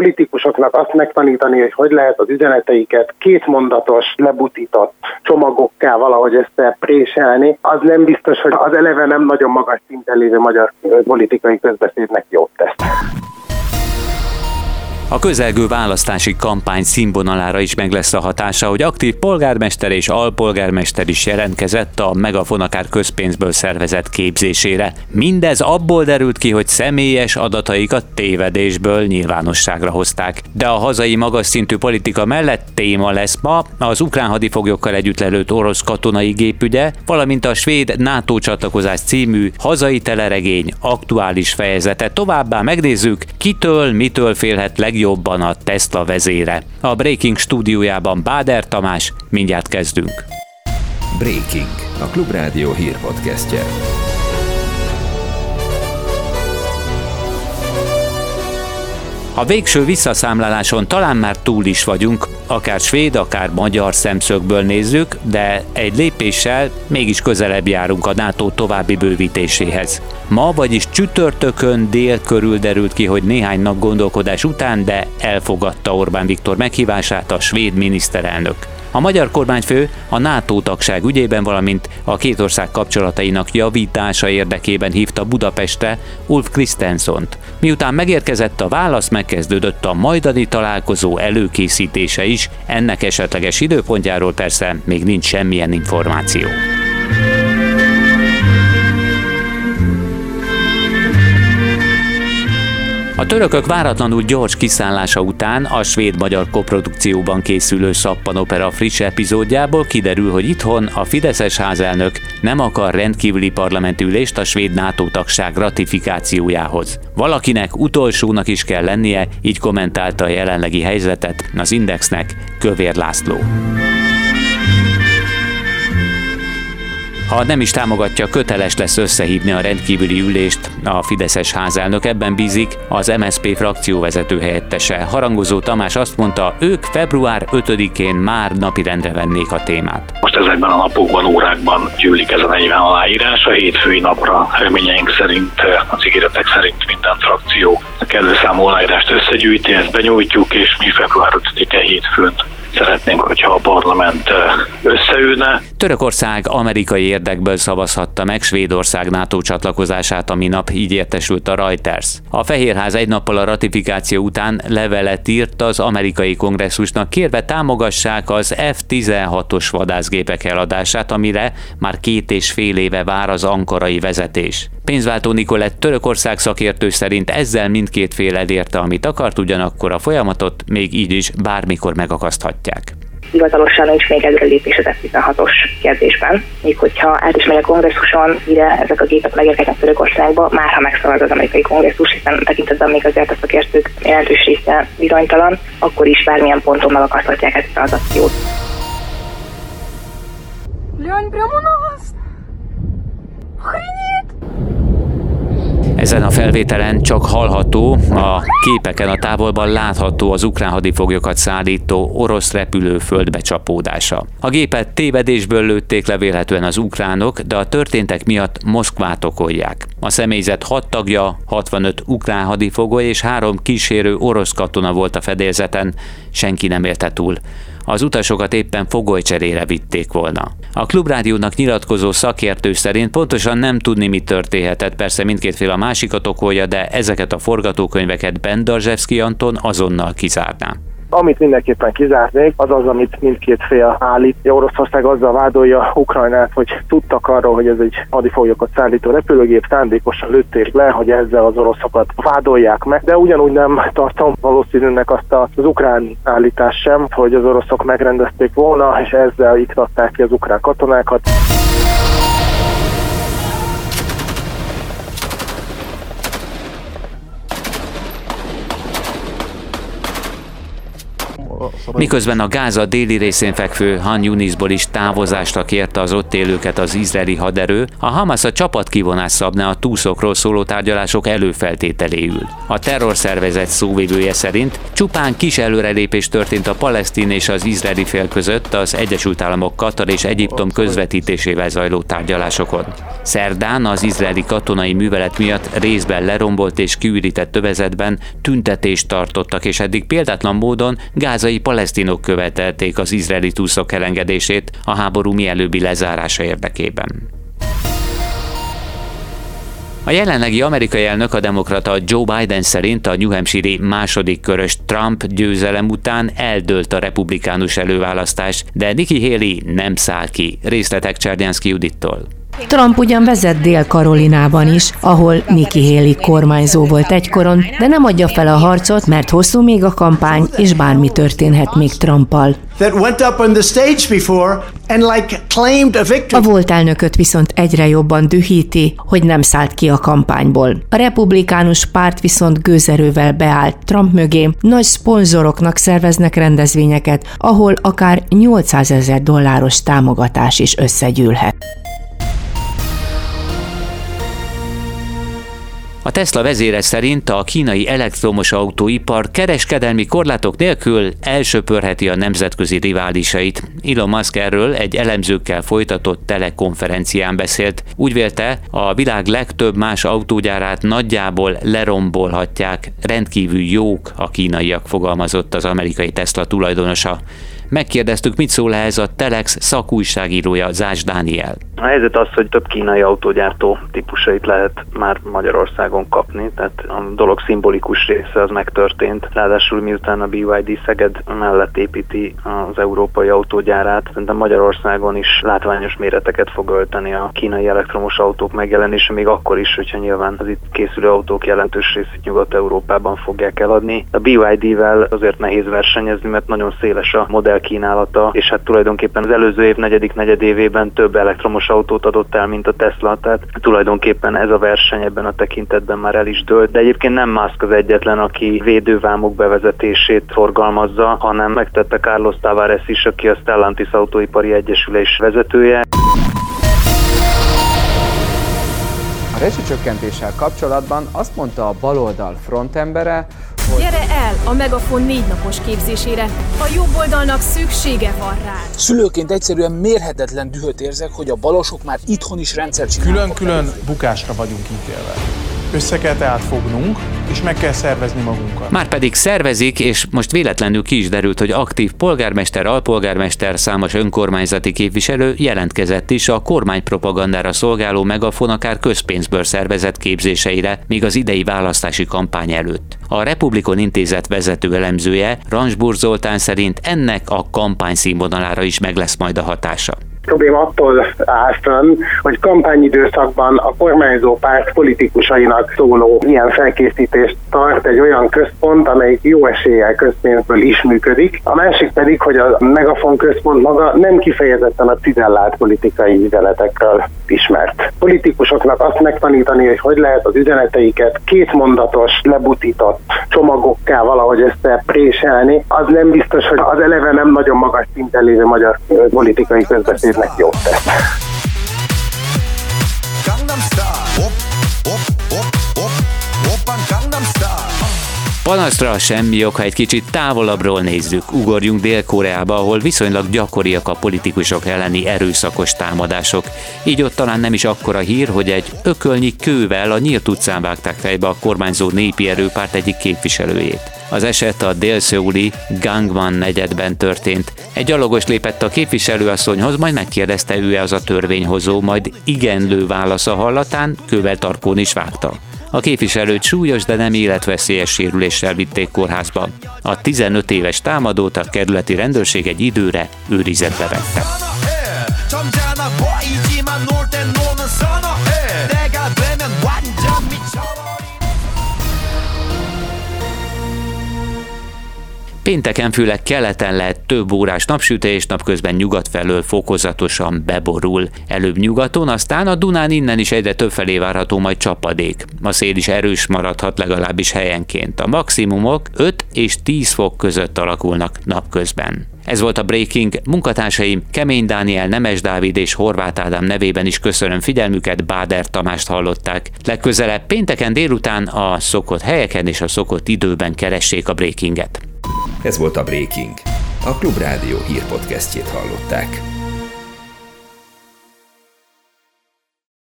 politikusoknak azt megtanítani, hogy hogy lehet az üzeneteiket két mondatos, lebutított csomagokká valahogy összepréselni, az nem biztos, hogy az eleve nem nagyon magas szinten lévő magyar politikai közbeszédnek jót tesz. A közelgő választási kampány színvonalára is meg lesz a hatása, hogy aktív polgármester és alpolgármester is jelentkezett a Megafonakár közpénzből szervezett képzésére. Mindez abból derült ki, hogy személyes adataikat tévedésből nyilvánosságra hozták. De a hazai magas szintű politika mellett téma lesz ma az ukrán hadifoglyokkal együtt lelőtt orosz katonai gépügye, valamint a svéd NATO csatlakozás című hazai teleregény aktuális fejezete. Továbbá megnézzük, kitől, mitől félhet legjobb legjobban a Tesla vezére. A Breaking stúdiójában Báder Tamás, mindjárt kezdünk. Breaking, a Klubrádió hírpodcastje. A végső visszaszámláláson talán már túl is vagyunk, akár svéd, akár magyar szemszögből nézzük, de egy lépéssel mégis közelebb járunk a NATO további bővítéséhez. Ma, vagyis csütörtökön dél körül derült ki, hogy néhány nap gondolkodás után, de elfogadta Orbán Viktor meghívását a svéd miniszterelnök. A magyar kormányfő a NATO tagság ügyében, valamint a két ország kapcsolatainak javítása érdekében hívta Budapestre Ulf Christensont. Miután megérkezett a válasz, megkezdődött a majdani találkozó előkészítése is, ennek esetleges időpontjáról persze még nincs semmilyen információ. A törökök váratlanul gyors kiszállása után a svéd-magyar koprodukcióban készülő szappanopera friss epizódjából kiderül, hogy itthon a Fideszes házelnök nem akar rendkívüli parlamentülést a svéd NATO tagság ratifikációjához. Valakinek utolsónak is kell lennie, így kommentálta a jelenlegi helyzetet az Indexnek Kövér László. Ha nem is támogatja, köteles lesz összehívni a rendkívüli ülést. A Fideszes házelnök ebben bízik, az MSP frakcióvezető helyettese. Harangozó Tamás azt mondta, ők február 5-én már napirendre vennék a témát. Most ezekben a napokban, órákban gyűlik ez a 40 aláírás. A hétfői napra reményeink szerint, az ígéretek szerint minden frakció a kellő számú aláírást összegyűjti, ezt benyújtjuk, és mi február 5-e hétfőn szeretnénk, hogyha a parlament összeülne. Törökország amerikai érdekből szavazhatta meg Svédország NATO csatlakozását, ami nap így értesült a Reuters. A Fehérház egy nappal a ratifikáció után levelet írt az amerikai kongresszusnak, kérve támogassák az F-16-os vadászgépek eladását, amire már két és fél éve vár az ankarai vezetés. Pénzváltó Nikolett Törökország szakértő szerint ezzel mindkét fél elérte, amit akart, ugyanakkor a folyamatot még így is bármikor megakaszthatják hivatalosan nincs még előrelépés az F-16-os kérdésben. Még hogyha át is megy a kongresszuson, mire ezek a gépek megérkeznek Törökországba, már ha megszavaz az amerikai kongresszus, hiszen tekintetben még azért a szakértők jelentős része bizonytalan, akkor is bármilyen ponton megakaszthatják ezt az akciót. Лянь, прямо на вас! Ezen a felvételen csak hallható, a képeken a távolban látható az ukrán hadifoglyokat szállító orosz repülő földbecsapódása. A gépet tévedésből lőtték levélhetően az ukránok, de a történtek miatt Moszkvát okolják. A személyzet hat tagja, 65 ukrán hadifogoly és három kísérő orosz katona volt a fedélzeten, senki nem élte túl az utasokat éppen fogolycserére vitték volna. A klubrádiónak nyilatkozó szakértő szerint pontosan nem tudni, mi történhetett, persze mindkét fél a másikat okolja, de ezeket a forgatókönyveket Bendarzsevszki Anton azonnal kizárná. Amit mindenképpen kizárnék, az az, amit mindkét fél állít. Oroszország azzal vádolja Ukrajnát, hogy tudtak arról, hogy ez egy hadifoglyokat szállító repülőgép, szándékosan lőtték le, hogy ezzel az oroszokat vádolják meg, de ugyanúgy nem tartom valószínűnek azt az ukrán állítás sem, hogy az oroszok megrendezték volna, és ezzel iktatták ki az ukrán katonákat. Miközben a Gáza déli részén fekvő Han Yunisból is távozásra kérte az ott élőket az izraeli haderő, a Hamas a csapatkivonás szabná a túszokról szóló tárgyalások előfeltételéül. A terrorszervezet szóvivője szerint csupán kis előrelépés történt a palesztin és az izraeli fél között az Egyesült Államok, Katar és Egyiptom közvetítésével zajló tárgyalásokon. Szerdán az izraeli katonai művelet miatt részben lerombolt és kiürített tövezetben tüntetést tartottak, és eddig példátlan módon gázai palesztinok követelték az izraeli túszok elengedését a háború mielőbbi lezárása érdekében. A jelenlegi amerikai elnök a demokrata Joe Biden szerint a New Hampshire második körös Trump győzelem után eldőlt a republikánus előválasztás, de Nikki Haley nem száll ki. Részletek Csernyánszki Judittól. Trump ugyan vezet Dél-Karolinában is, ahol Nikki Haley kormányzó volt egykoron, de nem adja fel a harcot, mert hosszú még a kampány, és bármi történhet még Trumpal. A volt elnököt viszont egyre jobban dühíti, hogy nem szállt ki a kampányból. A republikánus párt viszont gőzerővel beállt Trump mögé, nagy szponzoroknak szerveznek rendezvényeket, ahol akár 800 ezer dolláros támogatás is összegyűlhet. A Tesla vezére szerint a kínai elektromos autóipar kereskedelmi korlátok nélkül elsöpörheti a nemzetközi riválisait. Elon Musk erről egy elemzőkkel folytatott telekonferencián beszélt. Úgy vélte, a világ legtöbb más autógyárát nagyjából lerombolhatják, rendkívül jók a kínaiak, fogalmazott az amerikai Tesla tulajdonosa. Megkérdeztük, mit szól ez a Telex szakújságírója Zás Dániel. A helyzet az, hogy több kínai autógyártó típusait lehet már Magyarországon kapni, tehát a dolog szimbolikus része az megtörtént. Ráadásul miután a BYD Szeged mellett építi az európai autógyárát, szerintem Magyarországon is látványos méreteket fog ölteni a kínai elektromos autók megjelenése, még akkor is, hogyha nyilván az itt készülő autók jelentős részét Nyugat-Európában fogják eladni. A BYD-vel azért nehéz versenyezni, mert nagyon széles a modell kínálata, és hát tulajdonképpen az előző év negyedik negyedévében több elektromos autót adott el, mint a Tesla, tehát tulajdonképpen ez a verseny ebben a tekintetben már el is dőlt. De egyébként nem Musk az egyetlen, aki védővámok bevezetését forgalmazza, hanem megtette Carlos Tavares is, aki a Stellantis Autóipari Egyesülés vezetője. A rezsicsökkentéssel kapcsolatban azt mondta a baloldal frontembere, hogy... Gyere el a Megafon négy napos képzésére, a jobb oldalnak szüksége van rá. Szülőként egyszerűen mérhetetlen dühöt érzek, hogy a balosok már itthon is rendszer csinálnak. Külön-külön bukásra vagyunk ítélve. Össze kell tehát fognunk, és meg kell szervezni magunkat. Már pedig szervezik, és most véletlenül ki is derült, hogy aktív polgármester, alpolgármester, számos önkormányzati képviselő jelentkezett is a kormánypropagandára szolgáló megafon akár közpénzből szervezett képzéseire, még az idei választási kampány előtt. A Republikon Intézet vezető elemzője, Ransburg Zoltán szerint ennek a kampány színvonalára is meg lesz majd a hatása probléma attól áll fönn, hogy kampányidőszakban a kormányzó párt politikusainak szóló ilyen felkészítést tart egy olyan központ, amelyik jó eséllyel közpénzből is működik. A másik pedig, hogy a Megafon központ maga nem kifejezetten a cizellált politikai üzenetekről ismert. Politikusoknak azt megtanítani, hogy hogy lehet az üzeneteiket kétmondatos, lebutított csomagokká valahogy összepréselni, az nem biztos, hogy az eleve nem nagyon magas szinten lévő magyar politikai közbeszéd egészségnek jót tesz. Panaszra semmi ok, ha egy kicsit távolabbról nézzük. Ugorjunk Dél-Koreába, ahol viszonylag gyakoriak a politikusok elleni erőszakos támadások. Így ott talán nem is akkora hír, hogy egy ökölnyi kővel a nyílt utcán vágták fejbe a kormányzó népi erőpárt egyik képviselőjét. Az eset a délszőuli Gangman negyedben történt. Egy gyalogos lépett a képviselőasszonyhoz, majd megkérdezte ő-e az a törvényhozó, majd igenlő válasza hallatán kővel tarkón is vágta. A képviselőt súlyos, de nem életveszélyes sérüléssel vitték kórházba. A 15 éves támadót a kerületi rendőrség egy időre őrizetbe vette. Pénteken főleg keleten lehet több órás napsütés, napközben nyugat felől fokozatosan beborul. Előbb nyugaton, aztán a Dunán innen is egyre több felé várható majd csapadék. A szél is erős maradhat legalábbis helyenként. A maximumok 5 és 10 fok között alakulnak napközben. Ez volt a Breaking. Munkatársaim Kemény Dániel, Nemes Dávid és Horváth Ádám nevében is köszönöm figyelmüket, Báder Tamást hallották. Legközelebb pénteken délután a szokott helyeken és a szokott időben keressék a Breakinget. Ez volt a Breaking. A Klubrádió hírpodcastjét hallották.